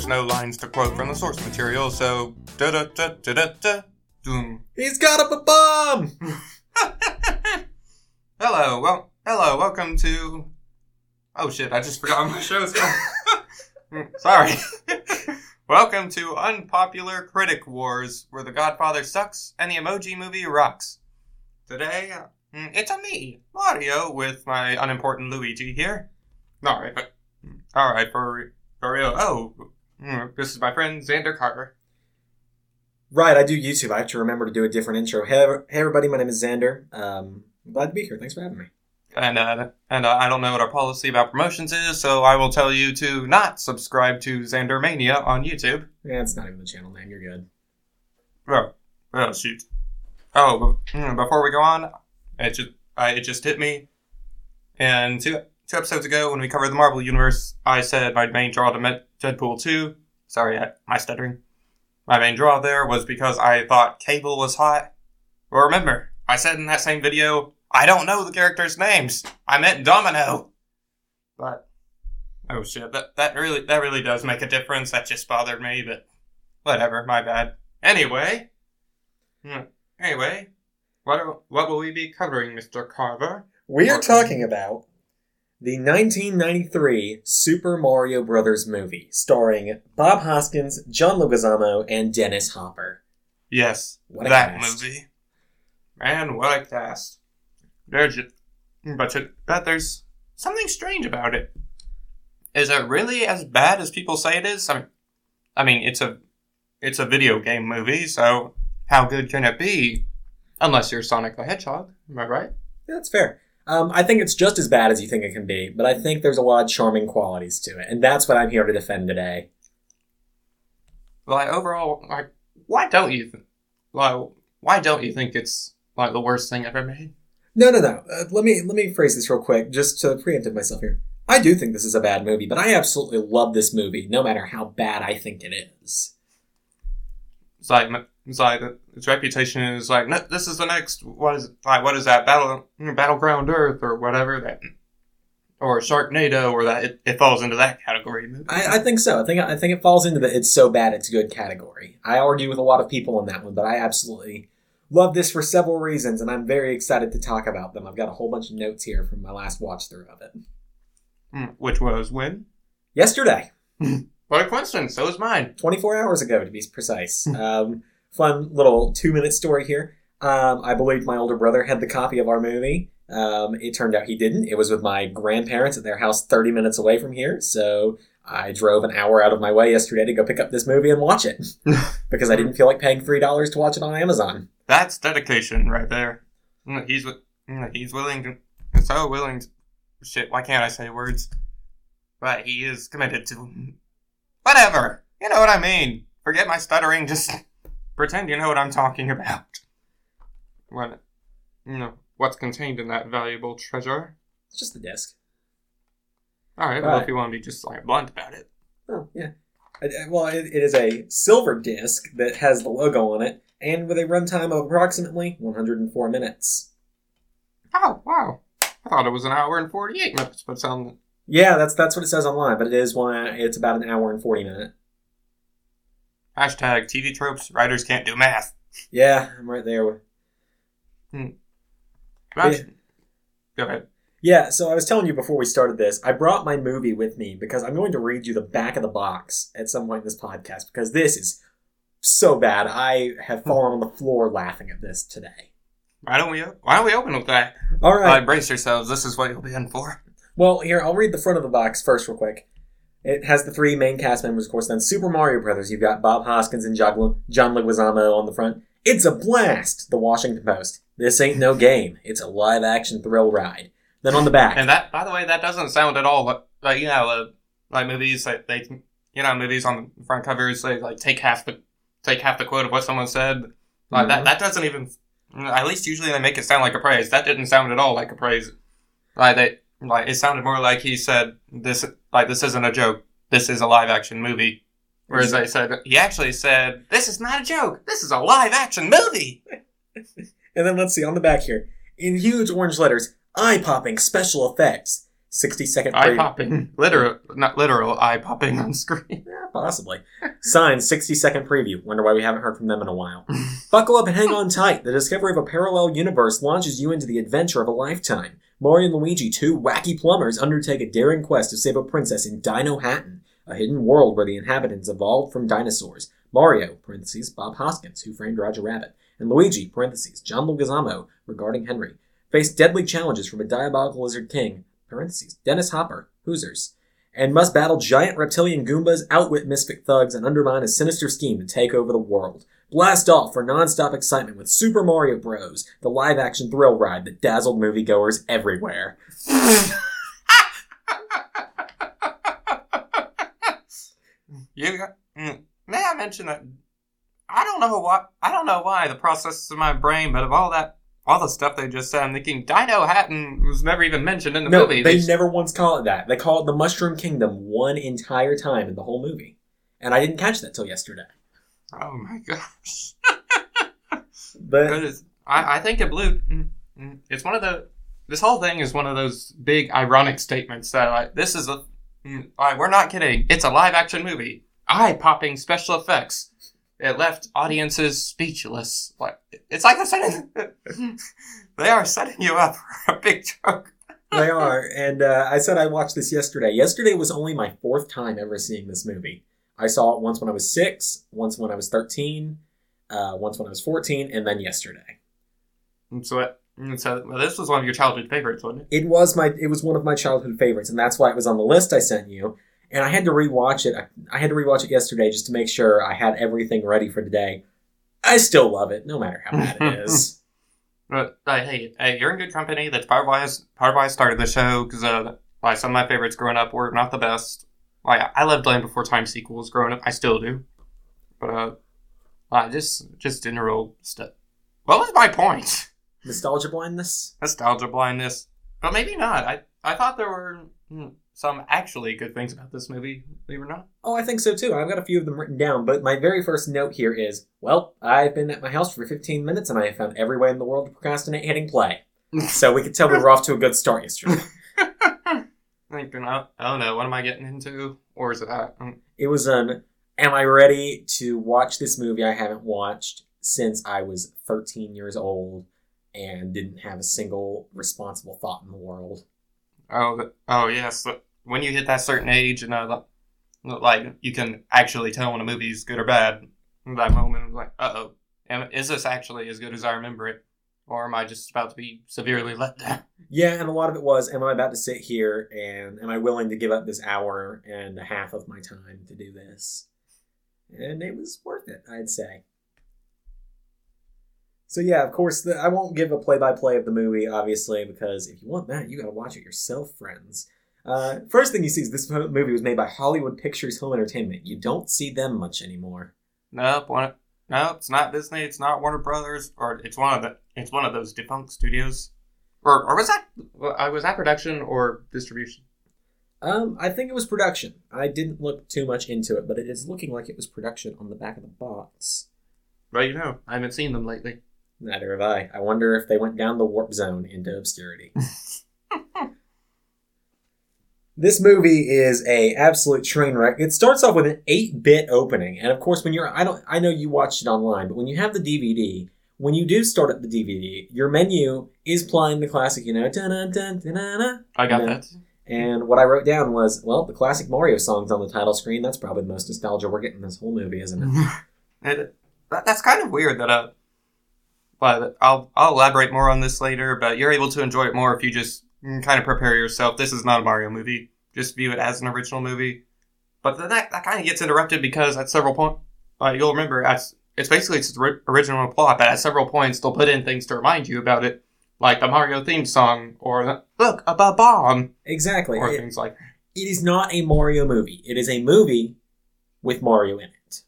there's no lines to quote from the source material, so da da da da da da. Doom. He's got up a bomb! Hello, well, hello, welcome to. Oh shit! I just forgot my show's called. Sorry. welcome to Unpopular Critic Wars, where The Godfather sucks and the Emoji Movie rocks. Today, mm, it's a me, Mario, with my unimportant Luigi here. All right, but all right for for real. Oh, this is my friend Zander Carver. Right, I do YouTube. I have to remember to do a different intro. Hey, hey everybody, my name is Zander. Um, I'm glad to be here. Thanks for having me. And uh, and uh, I don't know what our policy about promotions is, so I will tell you to not subscribe to Xandermania on YouTube. Yeah, it's not even the channel name. You're good. Oh, oh shoot. Oh, mm, before we go on, it just I, it just hit me. And two two episodes ago, when we covered the Marvel Universe, I said my main draw to Deadpool two. Sorry, my stuttering. My main draw there was because I thought Cable was hot. Well, remember, I said in that same video, I don't know the characters' names. I meant Domino. But oh shit, that that really that really does make a difference. That just bothered me, but whatever, my bad. Anyway, hmm, anyway, what what will we be covering, Mister Carver? We are talking about the 1993 Super Mario Brothers movie, starring Bob Hoskins, John Leguizamo, and Dennis Hopper. Yes, What that cast. movie. Man, what a cast! There's but but there's something strange about it. Is it really as bad as people say it is? I mean, I mean, it's a it's a video game movie, so how good can it be? Unless you're Sonic the Hedgehog, am I right? Yeah, That's fair. Um, I think it's just as bad as you think it can be, but I think there's a lot of charming qualities to it, and that's what I'm here to defend today. Like overall, like why don't you? Th- like why don't you think it's like the worst thing ever made? No, no, no. Uh, let me let me phrase this real quick, just to preempt myself here. I do think this is a bad movie, but I absolutely love this movie, no matter how bad I think it is. It's like it's like its reputation is like "No, this is the next what is like what is that battle battleground Earth or whatever that or Sharknado or that it, it falls into that category. I, I think so. I think I think it falls into the "it's so bad it's good" category. I argue with a lot of people on that one, but I absolutely love this for several reasons, and I'm very excited to talk about them. I've got a whole bunch of notes here from my last watch through of it Mm, Which was when? yesterday. What a coincidence! So was mine. 24 hours ago to be precise. Um, fun little two minute story here. Um, I believed my older brother had the copy of our movie. Um, it turned out he didn't. It was with my grandparents at their house 30 minutes away from here. So I drove an hour out of my way yesterday to go pick up this movie and watch it because I didn't feel like paying $3 to watch it on Amazon. That's dedication right there. Mm, He's mm, he's willing to so willing. To, shit, why can't I say words? But he is committed to whatever. You know what I mean. Forget my stuttering. Just pretend you know what I'm talking about. What, you know, what's contained in that valuable treasure? It's just the disc. All right. Well, Right. if you want to be just like blunt about it. Oh, yeah. Well, it, it is a silver disc that has the logo on it and with a runtime of approximately 104 minutes. Oh wow! I thought it was an hour and forty-eight minutes, but sound Yeah, that's that's what it says online, but it is one. It's about an hour and forty minute. Hashtag TV tropes. Writers can't do math. Yeah, I'm right there. with- hmm. But- Go ahead. Yeah, so I was telling you before we started this, I brought my movie with me because I'm going to read you the back of the box at some point in this podcast because this is so bad. I have hmm. fallen on the floor laughing at this today. Why don't we? Why don't we open with that? All right. right, brace yourselves. This is what you'll be in for. Well, here, I'll read the front of the box first, real quick. It has the three main cast members, of course. Then Super Mario Brothers. You've got Bob Hoskins and John Leguizamo on the front. It's a blast. The Washington Post. This ain't no game. It's a live action thrill ride. Then on the back, And that, by the way, that doesn't sound at all like, like you know, uh, like movies that they, you know, movies on the front covers they like take half the take half the quote of what someone said. Like Mhm. that, that doesn't even. At least usually they make it sound like a praise. That didn't sound at all like a praise. Like they, like it sounded more like he said this, like this isn't a joke. This is a live action movie. Whereas I said he actually said this is not a joke. This is a live action movie. And then let's see on the back here, in huge orange letters, eye popping special effects. 60 second eye popping, literal, not literal eye popping on screen. Yeah, possibly. Signed 60 second preview. Wonder why we haven't heard from them in a while. Buckle up and hang on tight. The discovery of a parallel universe launches you into the adventure of a lifetime. Mario and Luigi, two wacky plumbers, undertake a daring quest to save a princess in Dinohattan, a hidden world where the inhabitants evolved from dinosaurs. Mario, parentheses, Bob Hoskins, who framed Roger Rabbit, and Luigi, parentheses, John Leguizamo, regarding Henry, face deadly challenges from a diabolical lizard king, parentheses, Dennis Hopper, Hoosiers, and must battle giant reptilian Goombas, outwit misfit thugs, and undermine a sinister scheme to take over the world. Blast off for non-stop excitement with Super Mario Bros., the live-action thrill ride that dazzled moviegoers everywhere. you got, mm, may I mention that I don't know why I don't know why the processes of my brain, but of all that all the stuff they just said, I'm thinking Dinohattan was never even mentioned in the No, movie. they just- never once call it that. They call it the Mushroom Kingdom one entire time in the whole movie. And I didn't catch that till yesterday. Oh my gosh. But I, I think it blew. mm, mm, It's one of the. This whole thing is one of those big ironic statements that like this is a. mm, we're not kidding. It's a live action movie. Eye popping special effects. It left audiences speechless. Like it's like they're setting. they are setting you up for a big joke. they are. And uh, I said I watched this yesterday. Yesterday was only my fourth time ever seeing this movie. I saw it once when I was six, once when I was 13, uh, once when I was 14, and then yesterday. And so, it, and so well, this was one of your childhood favorites, wasn't it? It was my it was one of my childhood favorites, and that's why it was on the list I sent you. And I had to rewatch it. I, I had to rewatch it yesterday just to make sure I had everything ready for today. I still love it, no matter how bad it is. But uh, hey, hey, you're in good company. That's part of why I, s- part of why I started the show because uh, like some of my favorites growing up were not the best. Like I loved Land Before Time sequels growing up. I still do, but uh, I just just general stuff. What was my point? Nostalgia blindness. Nostalgia blindness, but maybe not. I I thought there were mm, some actually good things about this movie. Believe it or not. Oh, I think so too. I've got a few of them written down, but my very first note here is, well, I've been at my house for 15 minutes and I have found every way in the world to procrastinate hitting play. so we could tell we were off to a good start yesterday. Thinking, oh, oh no, what am I getting into? Or is it that? Mm. It was an, am I ready to watch this movie I haven't watched since I was 13 years old and didn't have a single responsible thought in the world? Oh, oh yes. When you hit that certain age, and uh, like you can actually tell when a movie's good or bad. That moment, was like, uh oh, is this actually as good as I remember it, or am I just about to be severely let down? Yeah, and a lot of it was, am I about to sit here and am I willing to give up this hour and a half of my time to do this? And it was worth it, I'd say. So yeah, of course, the, I won't give a play-by-play of the movie, obviously, because if you want that, you gotta watch it yourself, friends. Uh, first thing you see is this movie was made by Hollywood Pictures Home Entertainment. You don't see them much anymore. Nope, one. No, it's not Disney. It's not Warner Brothers, or it's one of the. It's one of those defunct studios, or or was that? I was that production or distribution? Um, I think it was production. I didn't look too much into it, but it is looking like it was production on the back of the box. Well, you know, I haven't seen them lately. Neither have I. I wonder if they went down the warp zone into obscurity. this movie is a absolute train wreck. It starts off with an 8-bit opening, and of course when you're I don't I know you watched it online, but when you have the DVD, when you do start up the DVD, your menu is playing the classic, you know, I got that. And what I wrote down was, well, the classic Mario songs on the title screen. That's probably the most nostalgia we're getting this whole movie, isn't it? that, that's kind of weird that uh but I'll I'll elaborate more on this later, but you're able to enjoy it more if you just kind of prepare yourself. This is not a Mario movie. Just view it as an original movie. But then that, that kind of gets interrupted because at several points, uh, you'll remember as it's basically its original plot, but at several points they'll put in things to remind you about it, like the Mario theme song or the, look a bomb Exactly. or It- things like. it is not a Mario movie. It is a movie with Mario in it.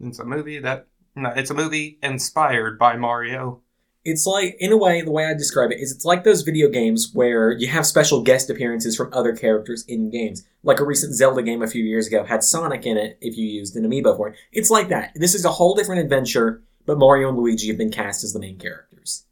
It's a movie that no, it's a movie inspired by Mario. It's like, in a way, the way I describe it is it's like those video games where you have special guest appearances from other characters in games. Like a recent Zelda game a few years ago had Sonic in it if you used an amiibo for it. It's like that. This is a whole different adventure, but Mario and Luigi have been cast as the main characters.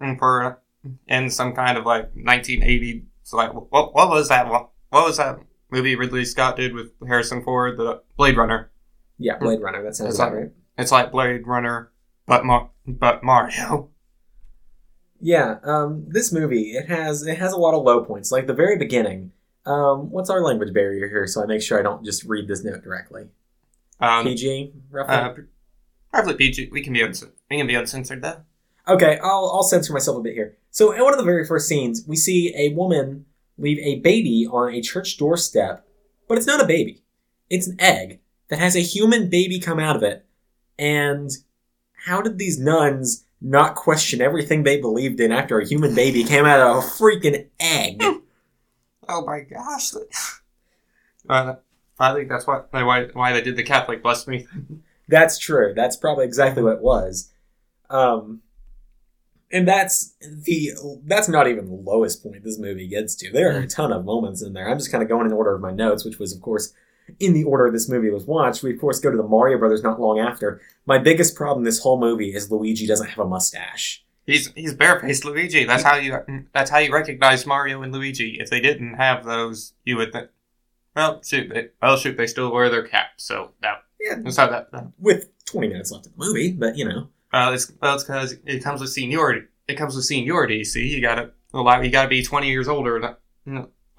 and for in some kind of like 1980 So like, what what was that? What, what was that movie Ridley Scott did with Harrison Ford? The Blade Runner. Yeah, Blade Runner. That sounds It's like- right. It's like Blade Runner, but Mar- but Mario. Yeah, um, this movie it has it has a lot of low points. Like the very beginning. Um, what's our language barrier here? So I make sure I don't just read this note directly. Um, PG, roughly. uh, probably PG. We can be uns- we can be uncensored though. Okay, I'll, I'll censor myself a bit here. So, in one of the very first scenes, we see a woman leave a baby on a church doorstep, but it's not a baby. It's an egg that has a human baby come out of it. And how did these nuns not question everything they believed in after a human baby came out of a freaking egg? Oh my gosh. uh, I think that's why why why they did the Catholic bless me. That's true. That's probably exactly what it was. Um, and that's the that's not even the lowest point this movie gets to. There are a ton of moments in there. I'm just kind of going in order of my notes, which was, of course, in the order this movie was watched. We of course go to the Mario Brothers not long after. My biggest problem this whole movie is Luigi doesn't have a mustache. He's he's barefaced Luigi. That's how you that's how you recognize Mario and Luigi. If they didn't have those, you would think. Well, shoot, they, well, shoot, they still wear their caps. So that Yeah, that's how that. that with 20 minutes left in the movie, but you know. well, it's well, it's because it comes with seniority. It comes with seniority. See, you gotta well, you gotta be twenty years older.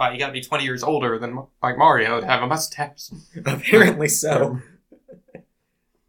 Uh, you gotta be twenty years older than like Mario to have a mustache. Apparently so.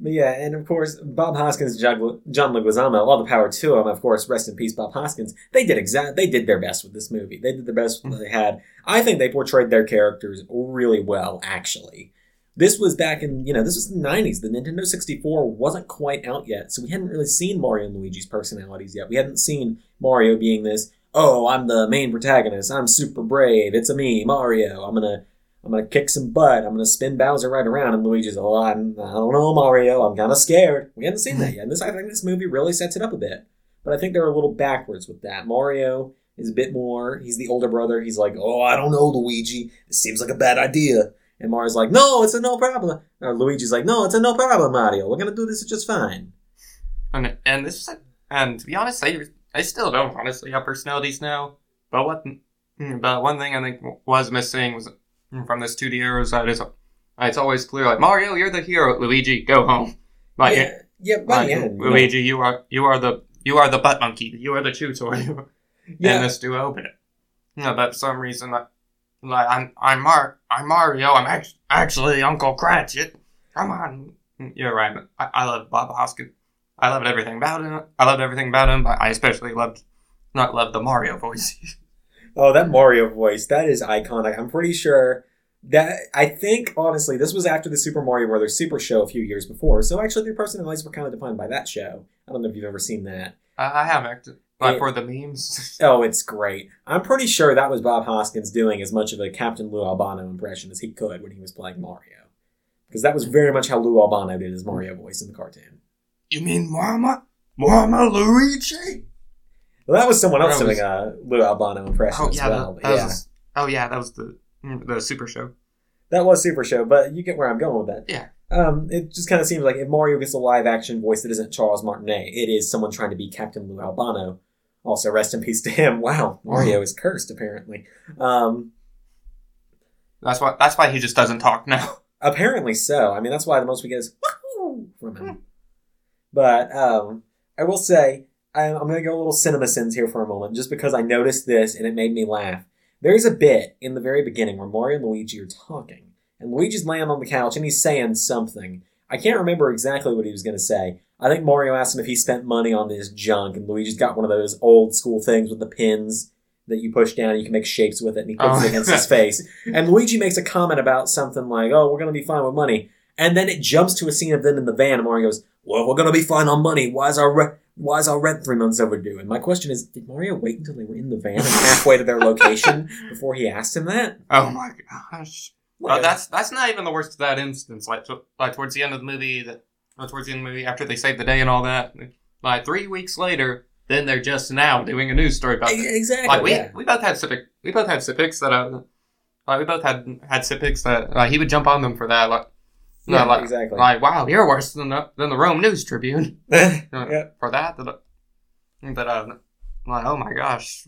But yeah, and of course, Bob Hoskins, John John Leguizamo, all the power to him. Of course, rest in peace, Bob Hoskins. They did exact. They did their best with this movie. They did the best Mm-hmm. they had. I think they portrayed their characters really well. Actually, this was back in you know this was the '90s. The Nintendo 64 wasn't quite out yet, so we hadn't really seen Mario and Luigi's personalities yet. We hadn't seen Mario being this. Oh, I'm the main protagonist. I'm super brave. It's a me, Mario. I'm gonna I'm gonna kick some butt. I'm gonna spin Bowser right around. And Luigi's, oh, I'm, I don't know, Mario. I'm kind of scared. We haven't seen that yet. And this, I think this movie really sets it up a bit. But I think they're a little backwards with that. Mario is a bit more, he's the older brother. He's like, oh, I don't know, Luigi. This seems like a bad idea. And Mario's like, no, it's a no problem. Or Luigi's like, no, it's a no problem, Mario. We're gonna do this just fine. And and this and to be honest, they they still don't honestly have personalities now. But what mm, but one thing I think was missing was mm, from the studios that is it's it's always clear like Mario, you're the hero. Luigi, go home. Like, yeah, yeah, like, you. Luigi, you are you are the you are the butt monkey. You are the tutor Yeah, in this duo. But no, but for some reason like like I'm I'm Mar I'm Mario. I'm act- actually Uncle Cratchit. Come on, mm, you're right. I, I love Bob Hoskins. I loved everything about him. I loved everything about him. But I especially loved not loved the Mario voice. Oh, that Mario voice, that is iconic. I'm pretty sure that I think honestly, this was after the Super Mario Brothers Super Show a few years before. So actually, their personalities were kind of defined by that show. I don't know if you've ever seen that. I, I have acted But It- for the memes. Oh, it's great. I'm pretty sure that was Bob Hoskins doing as much of a Captain Lou Albano impression as he could when he was playing Mario, because that was very much how Lou Albano did his Mario voice in the cartoon. You mean Mama? Mama Luigi? Well, that was someone else That was- doing a Lou Albano impression Oh as yeah, well. that, that yeah, was. Oh yeah, that was the the Super Show. that was Super Show. But you get where I'm going with that. Yeah. Um, it just kind of seems like if Mario gets a live action voice that isn't Charles Martinet, it is someone trying to be Captain Lou Albano. Also, rest in peace to him. Wow, Mario is cursed apparently. Um, That's why. That's why he just doesn't talk now. apparently so. I mean, that's why the most we get is from him. But um, I will say I'm, I'm going to go a little cinema sins here for a moment, just because I noticed this and it made me laugh. There's a bit in the very beginning where Mario and Luigi are talking, and Luigi's laying on the couch and he's saying something. I can't remember exactly what he was going to say. I think Mario asked him if he spent money on this junk, and Luigi's got one of those old school things with the pins that you push down and you can make shapes with it, and he puts Oh. it against his face. And Luigi makes a comment about something like, "Oh, we're gonna be fine with money," and then it jumps to a scene of them in the van, and Mario goes, "Well, we're gonna be fine on money. Why is our re- why is our rent three months overdue?" And my question is, did Mario wait until they were in the van and halfway to their location before he asked him that? Oh my gosh. Well, Like, that's that's not even the worst of that instance. Like, to, like towards the end of the movie, that uh, towards the end of the movie, after they save the day and all that, like three weeks later, then they're just now doing a news story about it. exactly. Like we yeah. we both had Civic, we both had Civics that uh, like we both had had Civics that uh, he would jump on them for that. Like, no, Yeah, like, exactly. like wow, you're worse than the than the Rome News Tribune uh, yeah. for that. That, uh, that uh, like oh my gosh,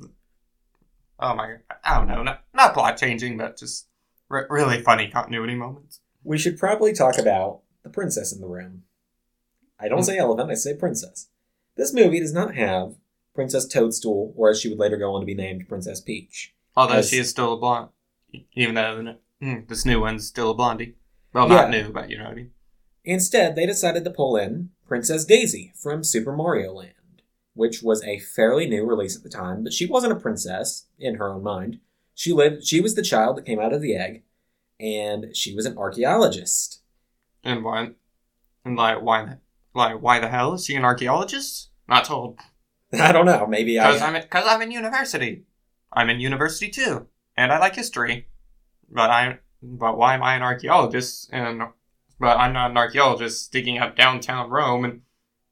oh my, I don't know, not, not plot changing, but just r- really funny continuity moments. We should probably talk about the princess in the room. I don't Hmm. say elephant, I say princess. This movie does not have Princess Toadstool, or as she would later go on to be named, Princess Peach. Although As- she is still a blonde, even though mm, this new one's still a blondie. Well, not Yeah. new, but you know what I mean. Instead, they decided to pull in Princess Daisy from Super Mario Land, which was a fairly new release at the time, but she wasn't a princess in her own mind. She lived she was the child that came out of the egg, and she was an archaeologist. And why, and like why, the- like why the hell is she an archaeologist? Not told. I don't know, maybe Because I I'm because I'm in university. I'm in university too, and I like history. But I but why am I an archaeologist? And but I'm not an archaeologist digging up downtown Rome, and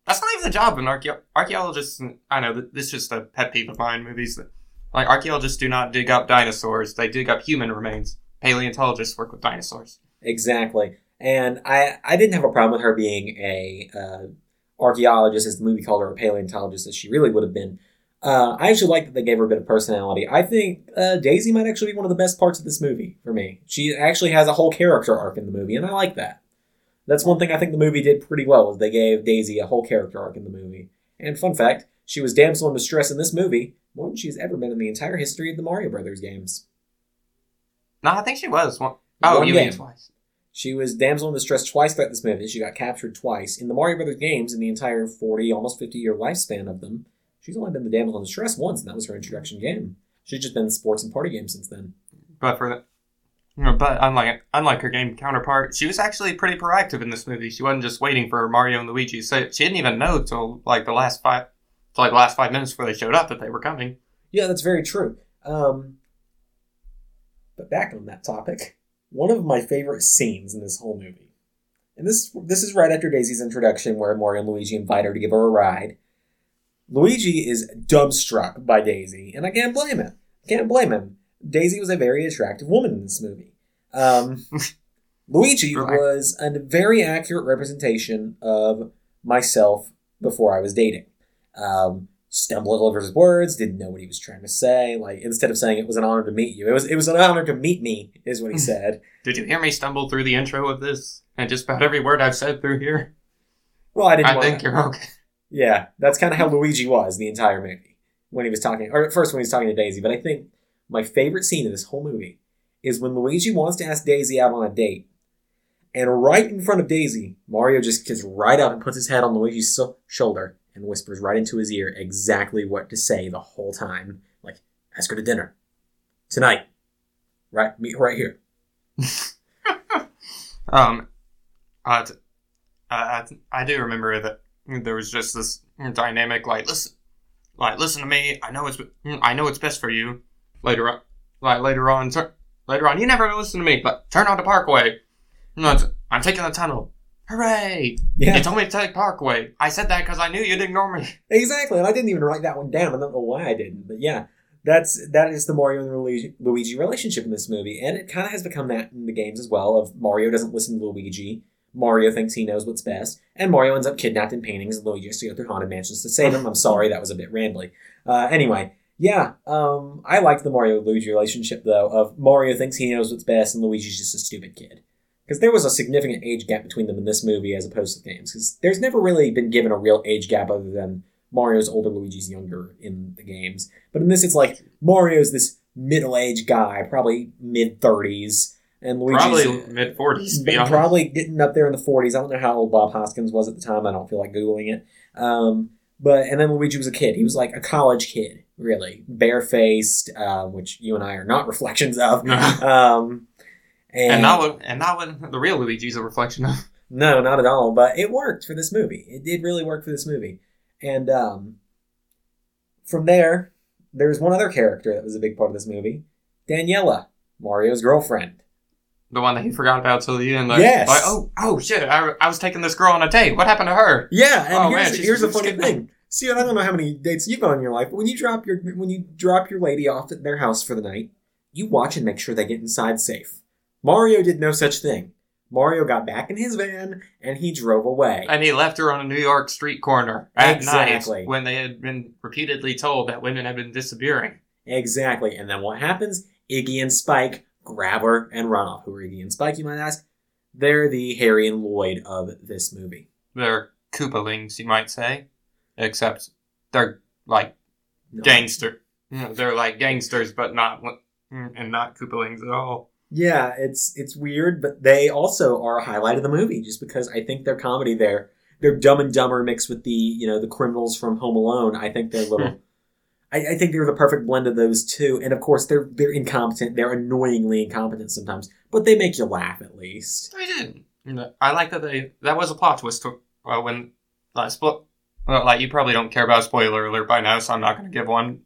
that's not even the job of an archae- archaeologist. I know this is just a pet peeve of mine. Movies that like archaeologists do not dig up dinosaurs; they dig up human remains. Paleontologists work with dinosaurs. Exactly. And I, I didn't have a problem with her being a uh, archaeologist, as the movie called her a paleontologist, as she really would have been. Uh, I actually like that they gave her a bit of personality. I think uh, Daisy might actually be one of the best parts of this movie for me. She actually has a whole character arc in the movie, and I like that. That's one thing I think the movie did pretty well. Was they gave Daisy a whole character arc in the movie. And fun fact, she was damsel in distress in this movie more than she's ever been in the entire history of the Mario Brothers games. No, I think she was one. Oh, One you mean twice? She was damsel in distress twice throughout this movie. She got captured twice. In the Mario Brothers games, in the entire 40, almost 50 year lifespan of them, she's only been the damsel in distress once, and that was her introduction game. She's just been in sports and party games since then. But for the, you know, but unlike unlike her game counterpart, she was actually pretty proactive in this movie. She wasn't just waiting for Mario and Luigi. So she didn't even know till like the last five, till like the last five minutes before they showed up that they were coming. Yeah, that's very true. Um, but back on that topic, one of my favorite scenes in this whole movie, and this this is right after Daisy's introduction, where Mario and Luigi invite her to give her a ride. Luigi is dumbstruck by Daisy, and I can't blame him. Can't blame him. Daisy was a very attractive woman in this movie. Um, Luigi Right. was a very accurate representation of myself before I was dating. Um, stumbled over his words, didn't know what he was trying to say. Like instead of saying it was an honor to meet you, it was it was an honor to meet me, is what he said. Did you hear me stumble through the intro of this and just about every word I've said through here? Well, I didn't. I think you're okay. Yeah, that's kind of how Luigi was the entire movie when he was talking, or at first when he was talking to Daisy. But I think my favorite scene in this whole movie is when Luigi wants to ask Daisy out on a date, and right in front of Daisy, Mario just gets right up and puts his head on Luigi's shoulder and whispers right into his ear exactly what to say the whole time. Like, ask her to dinner tonight. Right, meet right here. Um, I, I, I do remember that there was just this dynamic, like listen, like listen to me. I know it's I know it's best for you. Later on, like later on, tur- later on, you never listen to me, but turn on the Parkway. No, I'm taking the tunnel. Hooray! Yeah, You told me to take Parkway. I said that because I knew you'd ignore me. Exactly, and I didn't even write that one down. I don't know why I didn't, but yeah, that's that is the Mario and Luigi, Luigi relationship in this movie, and it kind of has become that in the games as well. Of Mario doesn't listen to Luigi, Mario thinks he knows what's best, and Mario ends up kidnapped in paintings, and Luigi has to go through haunted mansions to save him. I'm sorry, that was a bit rambly. Uh, anyway, yeah, um, I liked the Mario Luigi relationship though. Of Mario thinks he knows what's best, and Luigi's just a stupid kid. Because there was a significant age gap between them in this movie as opposed to games. Because there's never really been given a real age gap other than Mario's older, Luigi's younger in the games. But in this, it's like Mario's this middle-aged guy, probably mid thirties, and Luigi's Probably mid forties. To be but honest. probably getting up there in the forties. I don't know how old Bob Hoskins was at the time. I don't feel like googling it. Um, but and then Luigi was a kid. He was like a college kid, really barefaced, uh, which you and I are not reflections of. Um, and, and not what, and not what the real Luigi's a reflection of. no, not at all. But it worked for this movie. It did really work for this movie. And um, from there, there's one other character that was a big part of this movie Daniela, Mario's girlfriend. The one that he forgot about till the end. Like, Yes. Like, oh, oh shit! I, I was taking this girl on a date. What happened to her? Yeah, and Oh, here's, man, here's just funny getting- thing. See, I don't know how many dates you've gone in your life, but when you drop your when you drop your lady off at their house for the night, you watch and make sure they get inside safe. Mario did no such thing. Mario got back in his van and he drove away. And he left her on a New York street corner at Exactly. night when they had been repeatedly told that women had been disappearing. Exactly. And then what happens? Iggy and Spike grab her and run off. Who are Iggy and Spike, you might ask? They're the Harry and Lloyd of this movie. They're Koopalings, you might say, except they're like No. gangster. You know, They're like gangsters, but not mm, and not Koopalings at all. Yeah, it's it's weird, but they also are a highlight of the movie just because I think their comedy there, they're dumb and dumber mixed with the you know the criminals from Home Alone. I think they're little. I, I think they're the perfect blend of those two, and of course they're they're incompetent. They're annoyingly incompetent sometimes, but they make you laugh at least. I did. I like that they that was a plot twist. To, uh, when like split, well, like you probably don't care about spoiler alert by now, so I'm not going to give one.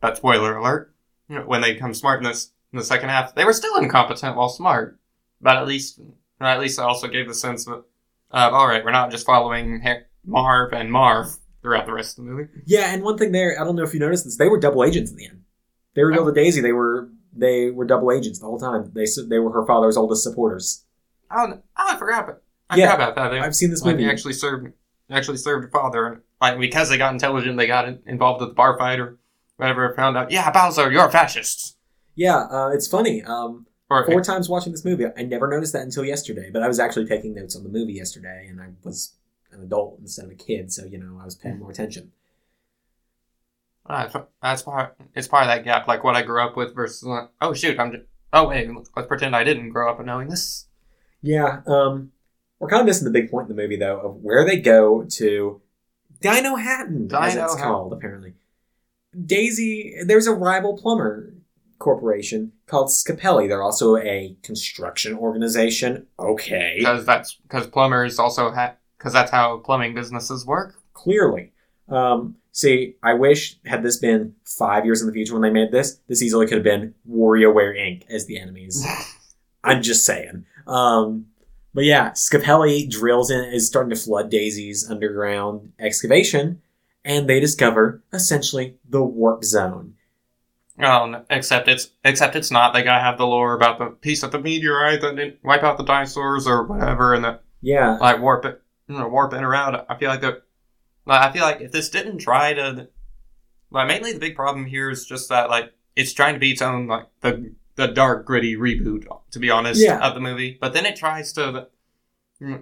But spoiler alert. When they become smart in this in the second half, they were still incompetent while smart. But at least, at least, I also gave the sense that, uh, all right, we're not just following Marv and Marv throughout the rest of the movie. Yeah, and one thing there, I don't know if you noticed this, they were double agents in the end. They revealed to Daisy they were they were double agents the whole time. They they were her father's oldest supporters. Oh, oh I forgot about. I Yeah, forgot about that. They, I've seen this movie. they actually served actually served her father. Like because they got intelligent, they got involved with the bar fight or whatever. Found out, yeah, Bowser, you're fascists. Yeah, uh, it's funny. Um, Or four times watching this movie. I never noticed that until yesterday, but I was actually taking notes on the movie yesterday, and I was an adult instead of a kid, so you know I was paying more attention. uh, that's part. It's part of that gap, like what I grew up with versus. Like, oh shoot, I'm. Just, oh wait, let's pretend I didn't grow up knowing this. Yeah, um, we're kind of missing the big point in the movie though of where they go to Dinohattan, as it's Hatton. called apparently. Daisy, there's a rival plumber corporation called Scapelli. They're also a construction organization. Okay, Because that's because plumbers also have. Because that's how plumbing businesses work. clearly. Um, see, I wish had this been five years in the future when they made this, this easily could have been WarioWare Inc. as the enemies. I'm just saying. Um, but yeah, Scapelli drills in is starting to flood Daisy's underground excavation, and they discover essentially the warp zone. Oh, except it's except it's not. They gotta have the lore about the piece of the meteorite that didn't wipe out the dinosaurs or whatever, and the Yeah, like warp it, you know, warp in or out. I feel like that. Like, I feel like if this didn't try to, like, mainly the big problem here is just that like it's trying to be its own like the the dark gritty reboot. To be honest, Yeah. of the movie, but then it tries to.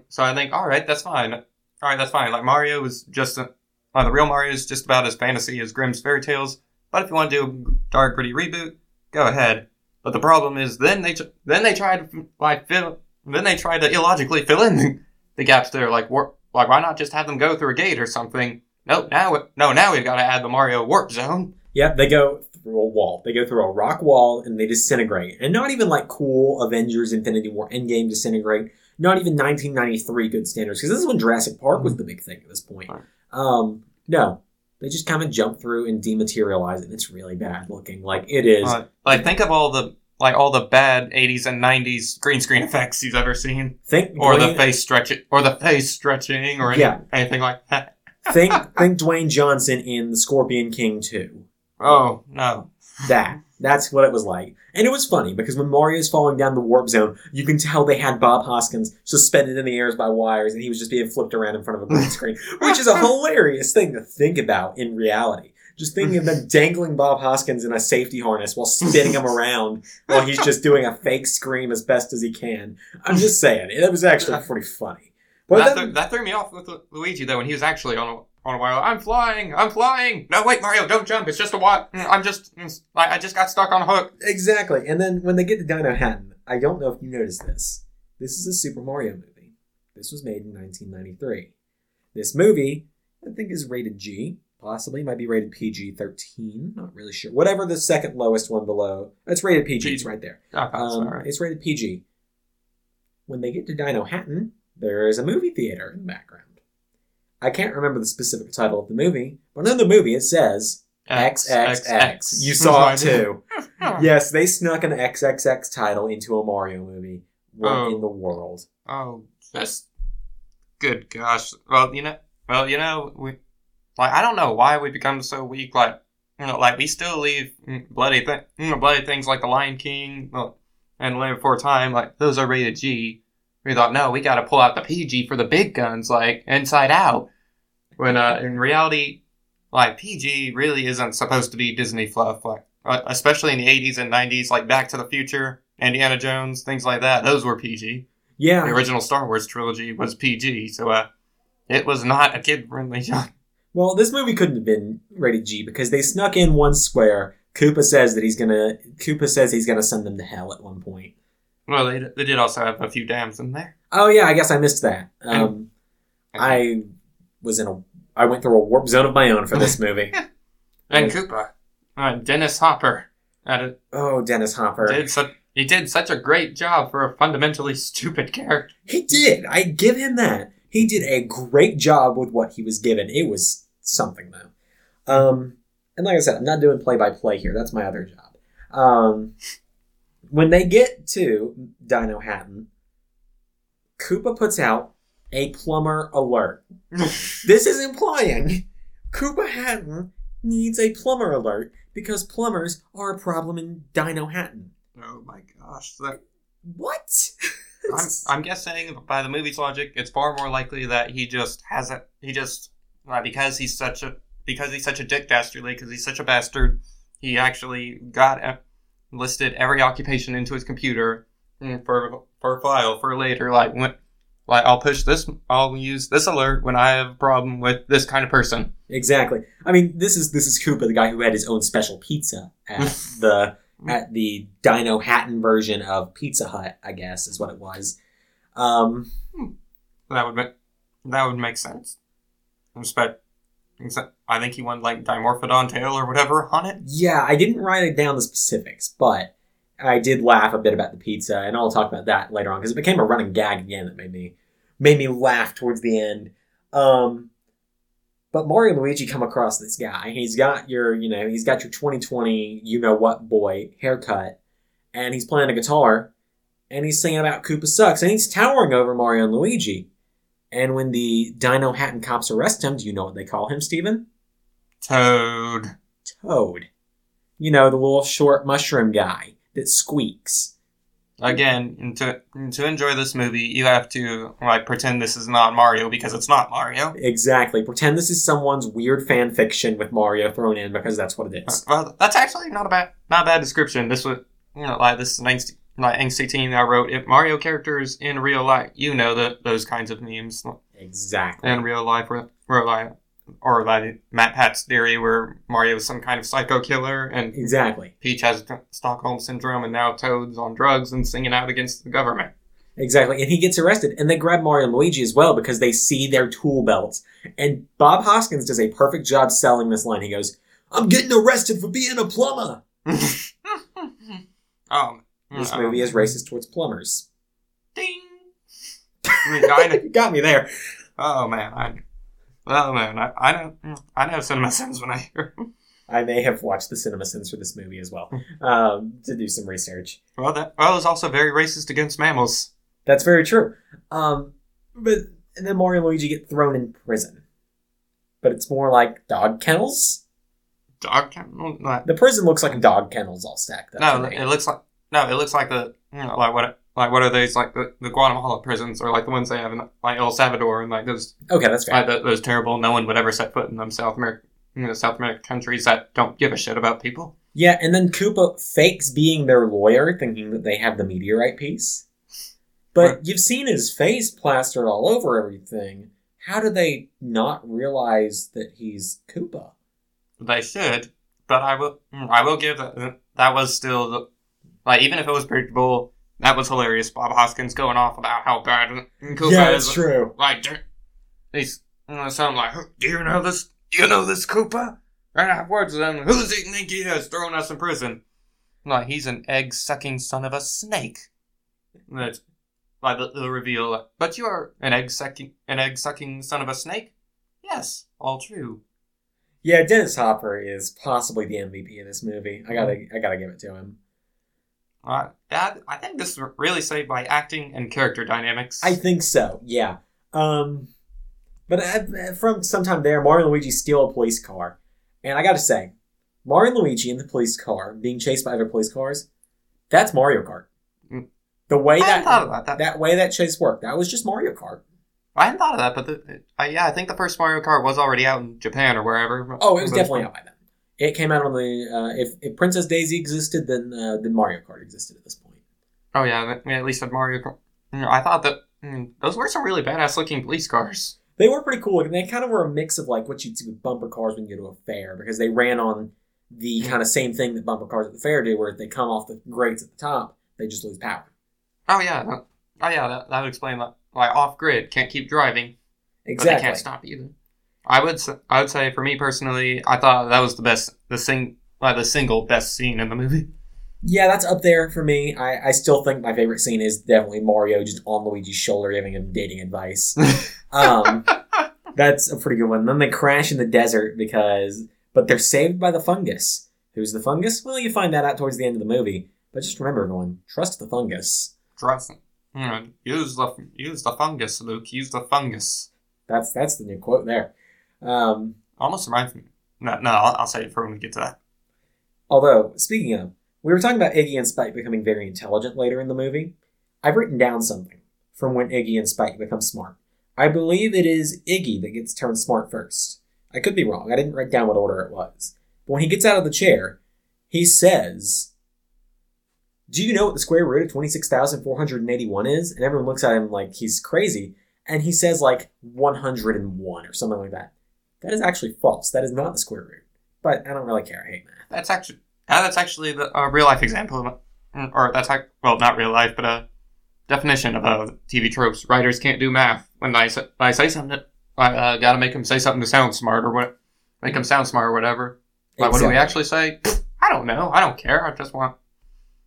So I think, all right, that's fine. All right, that's fine. Like Mario is just a, like, the real Mario is just about as fantasy as Grimm's fairy tales. But if you want to do a dark gritty reboot, go ahead. But the problem is, then they then they try to like fill, then they try to illogically fill in the, gaps there. Like warp, like why not just have them go through a gate or something? Nope. Now no, now we've got to add the Mario warp zone. Yep, they go through a wall. They go through a rock wall and they disintegrate. And not even like cool Avengers Infinity War Endgame disintegrate. Not even 1993 good standards. Because this is when Jurassic Park was the big thing at this point. Um, no. They just kind of jump through and dematerialize it. And it's really bad looking. Like it is. Like, like think of all the like all the bad '80s and '90s green screen effects you've ever seen, think or the face stretching, or the face stretching, or Yeah. anything like that. think think Dwayne Johnson in The Scorpion King 2. Oh no. That. That's what it was like. And it was funny because when Mario's falling down the warp zone, you can tell they had Bob Hoskins suspended in the air by wires and he was just being flipped around in front of a green screen, which is a hilarious thing to think about in reality. Just thinking of them dangling Bob Hoskins in a safety harness while spinning him around while he's just doing a fake scream as best as he can. I'm just saying, it was actually pretty funny. But that, then- threw, that threw me off with Lu- Luigi though when he was actually on a on a while. I'm flying. I'm flying. No, wait, Mario, don't jump. It's just a what? I'm just mm, like I just got stuck on a hook. Exactly. And then when they get to Dinohattan, I don't know if you noticed this. This is a Super Mario movie. This was made in 1993. This movie, I think, is rated G. Possibly might be rated PG 13. Not really sure. Whatever the second lowest one below. It's rated PG. It's right there. Oh, that's Um, right. It's rated PG. When they get to Dinohattan, there is a movie theater in the background. I can't remember the specific title of the movie, but in the movie it says XXX. You saw it too. Yes, they snuck an XXX title into a Mario movie. What Oh. in the world? Oh, that's good. Gosh. Well, you know. Well, you know, we like I don't know why we become so weak. Like you know, like we still leave bloody th- you know, bloody things like the Lion King and Land Before Time. Like those are rated G. We thought, no, we got to pull out the PG for the big guns, like Inside Out. When uh, in reality, like PG really isn't supposed to be Disney fluff. Like uh, especially in the 80s and 90s, like Back to the Future, Indiana Jones, things like that. Those were PG. Yeah. The original Star Wars trilogy was PG, so uh, it was not a kid friendly genre. Well, this movie couldn't have been rated G because they snuck in one square. Koopa says that he's gonna. Koopa says he's gonna send them to hell at one point. Well, they, they did also have a few dams in there. Oh yeah, I guess I missed that. Um, I was in a. I went through a warp zone of my own for this movie. And Koopa, uh, Dennis Hopper, a, oh, Dennis Hopper. did such he did such a great job for a fundamentally stupid character. He did. I give him that. He did a great job with what he was given. It was something though. Um, and like I said, I'm not doing play by play here. That's my other job. Um, when they get to Dinohattan, Koopa puts out a plumber alert. This is implying Koopa Hatton needs a plumber alert because plumbers are a problem in Dinohattan. oh my gosh! That, What? I'm, I'm guessing by the movie's logic, it's far more likely that he just has a he just uh, because he's such a because he's such a dick dastardly because he's such a bastard. He actually got listed every occupation into his computer mm, for for a file for later. Like when, like I'll push this, I'll use this alert when I have a problem with this kind of person. Exactly. I mean, this is this is Koopa, the guy who had his own special pizza at the at the Dinohattan version of Pizza Hut. I guess is what it was. Um, That would make that would make sense. Respect. I think he wanted like dimorphodon tail or whatever on it. yeah, I didn't write it down the specifics, but I did laugh a bit about the pizza, and I'll talk about that later on because it became a running gag again that made me made me laugh towards the end. Um, but Mario and Luigi come across this guy. He's got your, you know, he's got your 2020, you know what boy haircut, and he's playing a guitar, and he's singing about Koopa sucks, and he's towering over Mario and Luigi. And when the Dinohattan cops arrest him, do you know what they call him, Stephen? Toad. Toad. You know, the little short mushroom guy that squeaks. Again, to to enjoy this movie, you have to like pretend this is not Mario because it's not Mario. Exactly. Pretend this is someone's weird fan fiction with Mario thrown in because that's what it is. Well, that's actually not a bad not a bad description. This was you know like this is an angsty, like teen I wrote. If Mario characters in real life, you know that those kinds of memes Exactly. in real life, real or like or like MatPat's theory where Mario is some kind of psycho killer and Exactly. Peach has Stockholm syndrome and now Toad's on drugs and singing out against the government. Exactly. And he gets arrested. And they grab Mario and Luigi as well because they see their tool belts. And Bob Hoskins does a perfect job selling this line. He goes, I'm getting arrested for being a plumber. um, This um, movie is racist towards plumbers. Ding. Kinda. you got me there. Oh man, I. Oh man, I, I know I know Cinema Sins when I hear. I may have watched the cinema sins for this movie as well um, to do some research. Well, that well, it's also very racist against mammals. That's very true. Um, but and then Mario and Luigi get thrown in prison. But it's more like dog kennels. Dog kennel? No, The prison looks like dog kennels all stacked up. no, it looks like no, it looks like the you know, like what like what are these like the, the Guatemala prisons or like the ones they have in like El Salvador and like those okay, that's fair. like the, those terrible no one would ever set foot in them South America you know, South American countries that don't give a shit about people. Yeah, and then Koopa fakes being their lawyer, thinking that they have the meteorite piece. But Right. you've seen his face plastered all over everything. How do they not realize that he's Koopa? They should, but I will. I will give that. That was still the, like even if it was predictable, that was hilarious. Bob Hoskins going off about how bad Koopa yeah, is. it's true. Like he's sound like, do you know this? Do you know this Koopa? Right afterwards, then who does he think he is throwing us in prison? Like he's an egg sucking son of a snake. That's like the, the reveal. But you are an egg sucking an egg sucking son of a snake. Yes, all true. Yeah, Dennis Hopper is possibly the MVP of this movie. I gotta, I gotta give it to him. Uh, that, I think this is really saved by acting and character dynamics. I think so. Yeah. Um, but uh, from sometime there, Mario and Luigi steal a police car, and I gotta say, Mario and Luigi in the police car being chased by other police cars, that's Mario Kart. Mm. The way I that thought about that. that way that chase worked, that was just Mario Kart. I hadn't thought of that, but the, I, yeah, I think the first Mario Kart was already out in Japan or wherever. Oh, it was definitely out by then. It came out on the uh, if if Princess Daisy existed, then uh, then Mario Kart existed at this point. Oh yeah, at least with Mario Kart. I thought that mm, those were some really badass looking police cars. They were pretty cool, and they kind of were a mix of like what you'd see with bumper cars when you go to a fair, because they ran on the kind of same thing that bumper cars at the fair do, where if they come off the grates at the top, they just lose power. Oh yeah, that, oh yeah, that, that would explain that. Like off grid, can't keep driving, but they Exactly. can't stop either. I would I would say for me personally, I thought that was the best, the sing, like the single best scene in the movie. Yeah, that's up there for me. I, I still think my favorite scene is definitely Mario just on Luigi's shoulder giving him dating advice. Um, that's a pretty good one. Then they crash in the desert because, but they're saved by the fungus. Who's the fungus? Well, you find that out towards the end of the movie. But just remember, everyone, trust the fungus. Trust. Mm, use the use the fungus, Luke. Use the fungus. That's that's the new quote there. Um, Almost reminds me. No, no, I'll, I'll say it for when we get to that. although, speaking of, we were talking about Iggy and Spike becoming very intelligent later in the movie. I've written down something from when Iggy and Spike become smart. I believe it is Iggy that gets turned smart first. I could be wrong. I didn't write down what order it was. But when he gets out of the chair, he says, Do you know what the square root of 26,481 is? And everyone looks at him like he's crazy. And he says, like, 101 or something like that. That is actually false. That is not the square root. But I don't really care. I hate math. That's actually uh, that's actually the uh, real life example, of, mm, or that's well, not real life, but a definition of uh, TV tropes. Writers can't do math when I say, I say something. I uh, gotta make them say something to sound smart, or what? Make them sound smart, or whatever. Like, what do we actually say? I don't know. I don't care. I just want.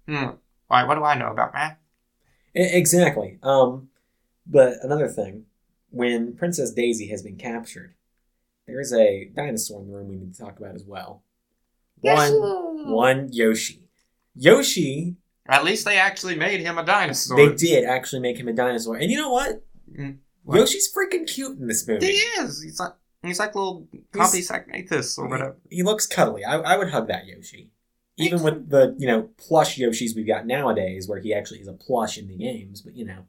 Hmm. Why? What do I know about math? Exactly. Um, but another thing, when Princess Daisy has been captured, there is a dinosaur in the room we need to talk about as well. One, one Yoshi. Yoshi, At least they actually made him a dinosaur. they did actually make him a dinosaur, and you know what? Mm, what? Yoshi's freaking cute in this movie. He is. He's like he's like little Compsognathus or whatever. He looks cuddly. I, I would hug that Yoshi. Even with the, you know, plush Yoshis we've got nowadays, where he actually is a plush in the games, but you know,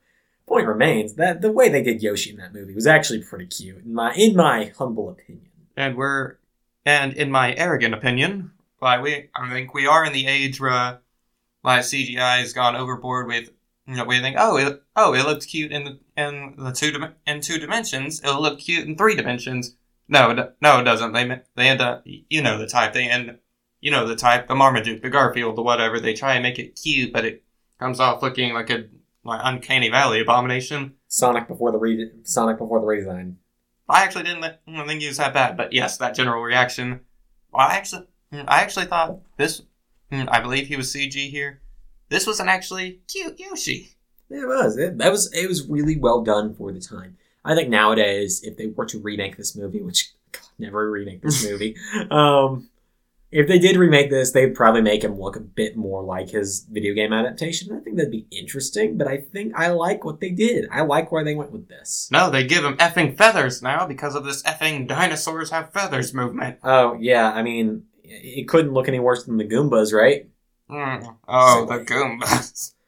point remains that the way they did Yoshi in that movie was actually pretty cute, in my in my humble opinion. and we're and in my arrogant opinion, like we I think we are in the age where like CGI has gone overboard with you know we think oh it oh it looks cute in the in the two in two dimensions. It'll look cute in three dimensions. No it, no it doesn't. They they end up you know the type. They end you know the type the Marmaduke the Garfield the whatever. They try and make it cute but it comes off looking like a like uncanny valley abomination Sonic before the re- Sonic before the redesign. I actually didn't I think he was that bad, but yes, that general reaction. Well, I actually, I actually thought this. I believe he was CG here. This was an actually cute Yoshi. It was. It, that was. It was really well done for the time. I think nowadays, if they were to remake this movie, which God, never remake this movie, um, if they did remake this, they'd probably make him look a bit more like his video game adaptation. I think that'd be interesting. But I think I like what they did. I like where they went with this. No, they give him effing feathers now because of this effing dinosaurs have feathers movement. Oh yeah, I mean, it couldn't look any worse than the Goombas, right? Mm. Oh, So- the Goombas.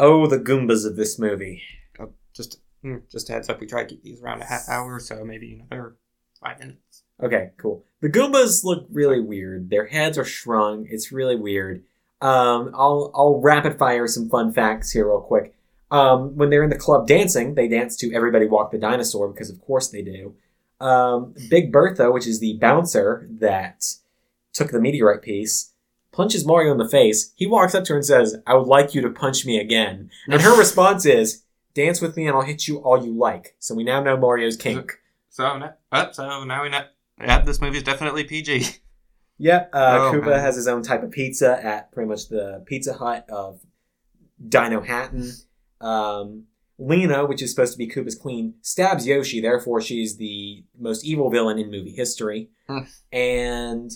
Oh, the Goombas of this movie. Oh, just, mm, just a heads up. We try to keep these around a half hour, so maybe another five minutes. Okay, cool. The Goombas look really weird. Their heads are shrunk. It's really weird. Um, I'll I'll rapid fire some fun facts here real quick. Um, when they're in the club dancing, they dance to "Everybody Walk the Dinosaur" because of course they do. Um, Big Bertha, which is the bouncer that took the meteorite piece, punches Mario in the face. He walks up to her and says, "I would like you to punch me again." And her response is, "Dance with me, and I'll hit you all you like." So we now know Mario's kink. So, now, oh, so now we know. Yeah, this movie is definitely PG. Yep. Uh, Oh, Koopa man. has his own type of pizza at pretty much the Pizza Hut of Dinohattan. Um, Lena, which is supposed to be Koopa's queen, stabs Yoshi. Therefore, she's the most evil villain in movie history. Hmm. And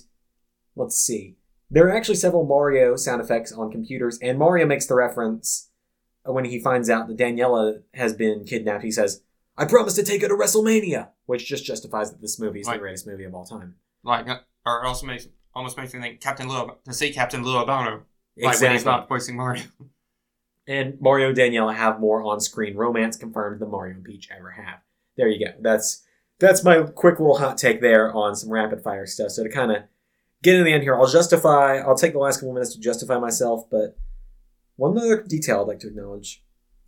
let's see. There are actually several Mario sound effects on computers, and Mario makes the reference when he finds out that Daniela has been kidnapped. He says, I promise to take her to WrestleMania, which just justifies that this movie is Right. the greatest movie of all time. Like, uh, or it also makes almost makes me think Captain Lou to see Captain Lou Albano, like when he's not voicing Mario. And Mario and Daniela have more on-screen romance confirmed than Mario and Peach ever have. There you go. That's that's my quick little hot take there on some rapid fire stuff. So to kind of get to the end here, I'll justify. I'll take the last couple minutes to justify myself, but one other detail I'd like to acknowledge.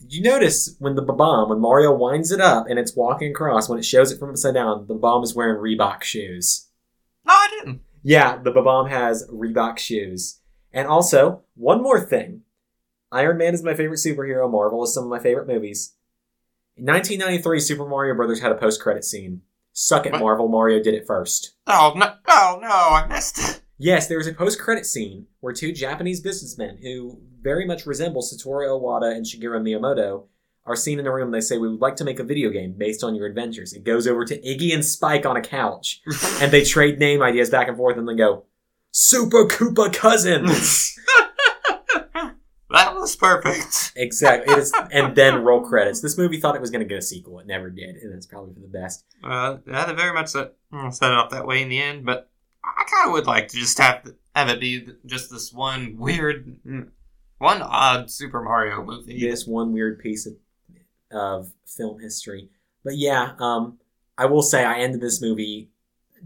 You notice when the bomb, when Mario winds it up and it's walking across, when it shows it from upside down, the bomb is wearing Reebok shoes. No, I didn't. Yeah, the bomb has Reebok shoes. And also, one more thing. Iron Man is my favorite superhero. Marvel is some of my favorite movies. In 1993, Super Mario Brothers had a post-credit scene. Suck it, What? Marvel. Mario did it first. Oh no! Oh no! I missed it. Yes, there was a post-credit scene where two Japanese businessmen who very much resemble Satoru Iwata and Shigeru Miyamoto are seen in a room. They say, "We would like to make a video game based on your adventures." It goes over to Iggy and Spike on a couch, and they trade name ideas back and forth, and then go, "Super Koopa Cousins." that was perfect. exactly. It is, and then roll credits. This movie thought it was going to get a sequel. It never did, and it's probably for the best. Uh, yeah, they very much set, mm, set it up that way in the end, but I kind of would like to just have have it be just this one weird, mm, one odd Super Mario movie. This one weird piece of, of film history. But yeah, um, I will say I ended this movie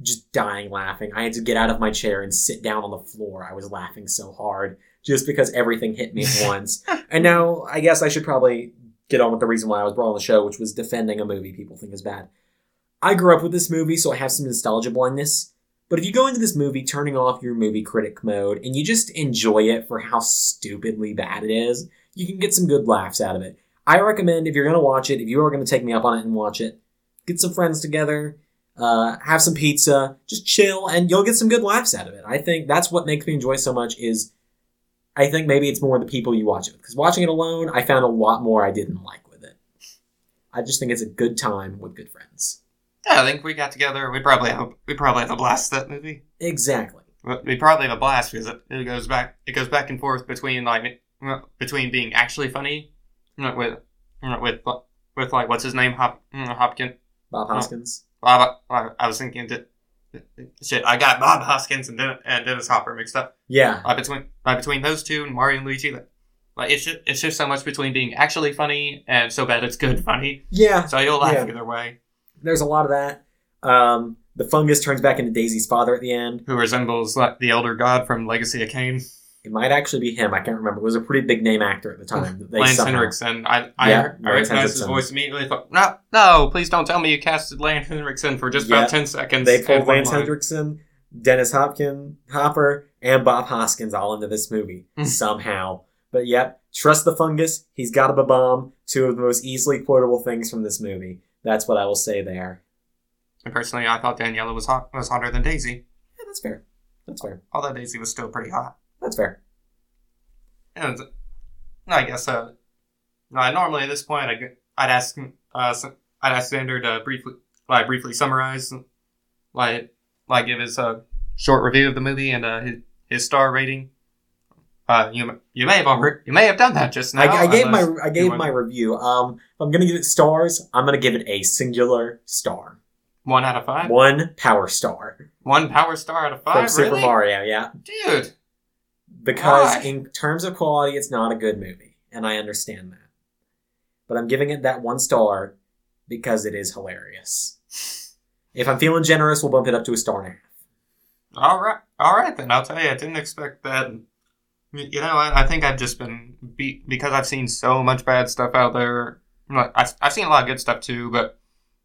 just dying laughing. I had to get out of my chair and sit down on the floor. I was laughing so hard just because everything hit me at once. and now I guess I should probably get on with the reason why I was brought on the show, which was defending a movie people think is bad. I grew up with this movie, so I have some nostalgia blindness. But if you go into this movie turning off your movie critic mode and you just enjoy it for how stupidly bad it is, you can get some good laughs out of it. I recommend if you're going to watch it, if you are going to take me up on it and watch it, get some friends together, uh, have some pizza, just chill, and you'll get some good laughs out of it. I think that's what makes me enjoy so much is I think maybe it's more the people you watch it with. Because watching it alone, I found a lot more I didn't like with it. I just think it's a good time with good friends. Yeah, I think we got together. We probably have we probably have a blast that movie. Exactly. We probably have a blast because it, it goes back it goes back and forth between like between being actually funny with with with like what's his name Hop Hopkins. Bob Hoskins. Bob, I I was thinking that shit. I got Bob Hoskins and Den- and Dennis Hopper mixed up. Yeah. Uh, between uh, between those two and Mario and Luigi, like, like it's just, it's just so much between being actually funny and so bad it's good funny. Yeah. So you'll laugh Yeah. either way. There's a lot of that. Um, the fungus turns back into Daisy's father at the end. Who resembles like the elder god from Legacy of Kain, It might actually be him. I can't remember. It was a pretty big name actor at the time. They Lance somehow- Henriksen. I I, Yeah, I recognized his voice immediately. Thought, no, no, please don't tell me you casted Lance Henriksen for just Yeah. about ten seconds. They pulled Lance line. Henriksen, Dennis Hopkins, Hopper, and Bob Hoskins all into this movie Mm. somehow. But yep, trust the fungus. He's got a bomb. Two of the most easily quotable things from this movie. That's what I will say there. And personally, I thought Daniela was hot was hotter than Daisy, Yeah, that's fair. That's fair. although Daisy was still pretty hot. That's fair. And I guess uh, normally at this point I, would ask uh I'd ask Zander to briefly like briefly summarize like like give his uh short review of the movie and uh his, his star rating. Uh, you you may have already, you may have done that just now. I, I gave my I gave my review. Um, I'm gonna give it stars, I'm gonna give it a singular star. one out of five. One power star One power star out of from five. Super? Mario. Yeah, Dude, because in terms of quality, it's not a good movie, and I understand that. But I'm giving it that one star because it is hilarious. If I'm feeling generous, we'll bump it up to a star and a half. all right, all right then. I'll tell you, I didn't expect that. You know, I, I think I've just been be, because I've seen so much bad stuff out there. Like, I've, I've seen a lot of good stuff too, but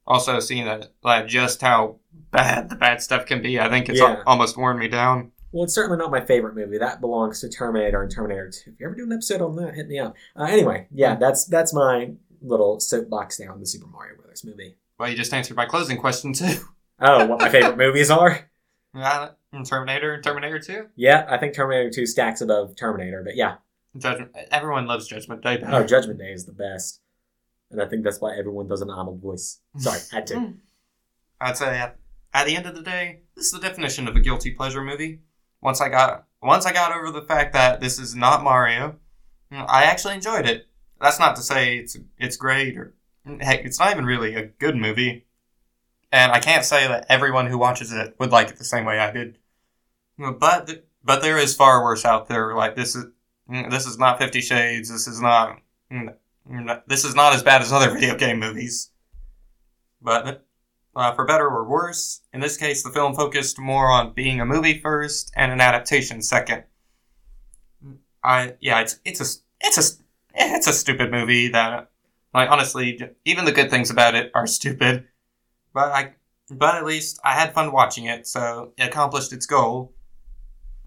also seen that like just how bad the bad stuff can be. I think it's Yeah. al- almost worn me down. Well, it's certainly not my favorite movie. That belongs to Terminator and Terminator 2. If you ever do an episode on that, hit me up. Uh, anyway, yeah, that's that's my little soapbox there on the Super Mario Brothers movie. Well, you just answered my closing question too. Oh, what my favorite movies are? Yeah, Terminator, Terminator Two. Yeah, I think Terminator 2 stacks above Terminator, but yeah. Judgment. Everyone loves Judgment Day. better. Oh, Judgment Day is the best. And I think that's why everyone does an Arnold voice. Sorry, had to. I'd say at, at the end of the day, this is the definition of a guilty pleasure movie. Once I got once I got over the fact that this is not Mario, I actually enjoyed it. That's not to say it's it's great or heck, it's not even really a good movie. And I can't say that everyone who watches it would like it the same way I did. But but there is far worse out there. Like this is mm, this is not Fifty Shades. This is not mm, mm, this is not as bad as other video game movies. But uh, for better or worse. In this case, the film focused more on being a movie first and an adaptation second. I yeah, it's it's a it's a it's a stupid movie that like honestly, even the good things about it are stupid. But I but at least I had fun watching it, so it accomplished its goal.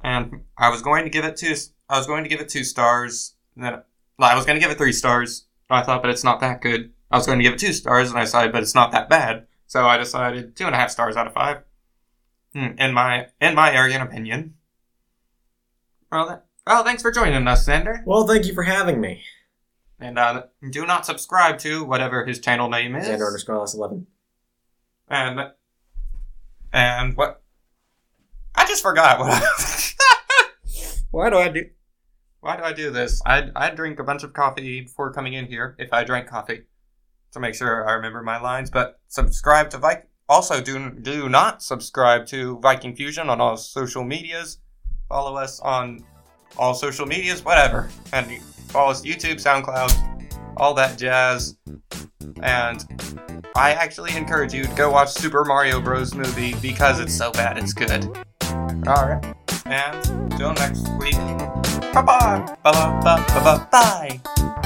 And I was going to give it two. I was going to give it two stars. Then well, I was going to give it three stars. I thought, but it's not that good. I was going to give it two stars, and I decided, but it's not that bad. So I decided two and a half stars out of five. Hmm, In my in my arrogant opinion. Well, that, well, thanks for joining us, Zander. Well, thank you for having me. And uh, do not subscribe to whatever his channel name is. Zander underscore 11. And and what? I just forgot what. I, why do I do? Why do I do this? I I drink a bunch of coffee before coming in here. If I drank coffee, to make sure I remember my lines. But subscribe to Viking. Also, do do not subscribe to Viking Fusion on all social medias. Follow us on all social medias, whatever, and follow us YouTube, SoundCloud, all that jazz. And I actually encourage you to go watch Super Mario Bros. movie because it's so bad it's good. Alright. And until next week. Bye bye. Bye bye bye bye bye.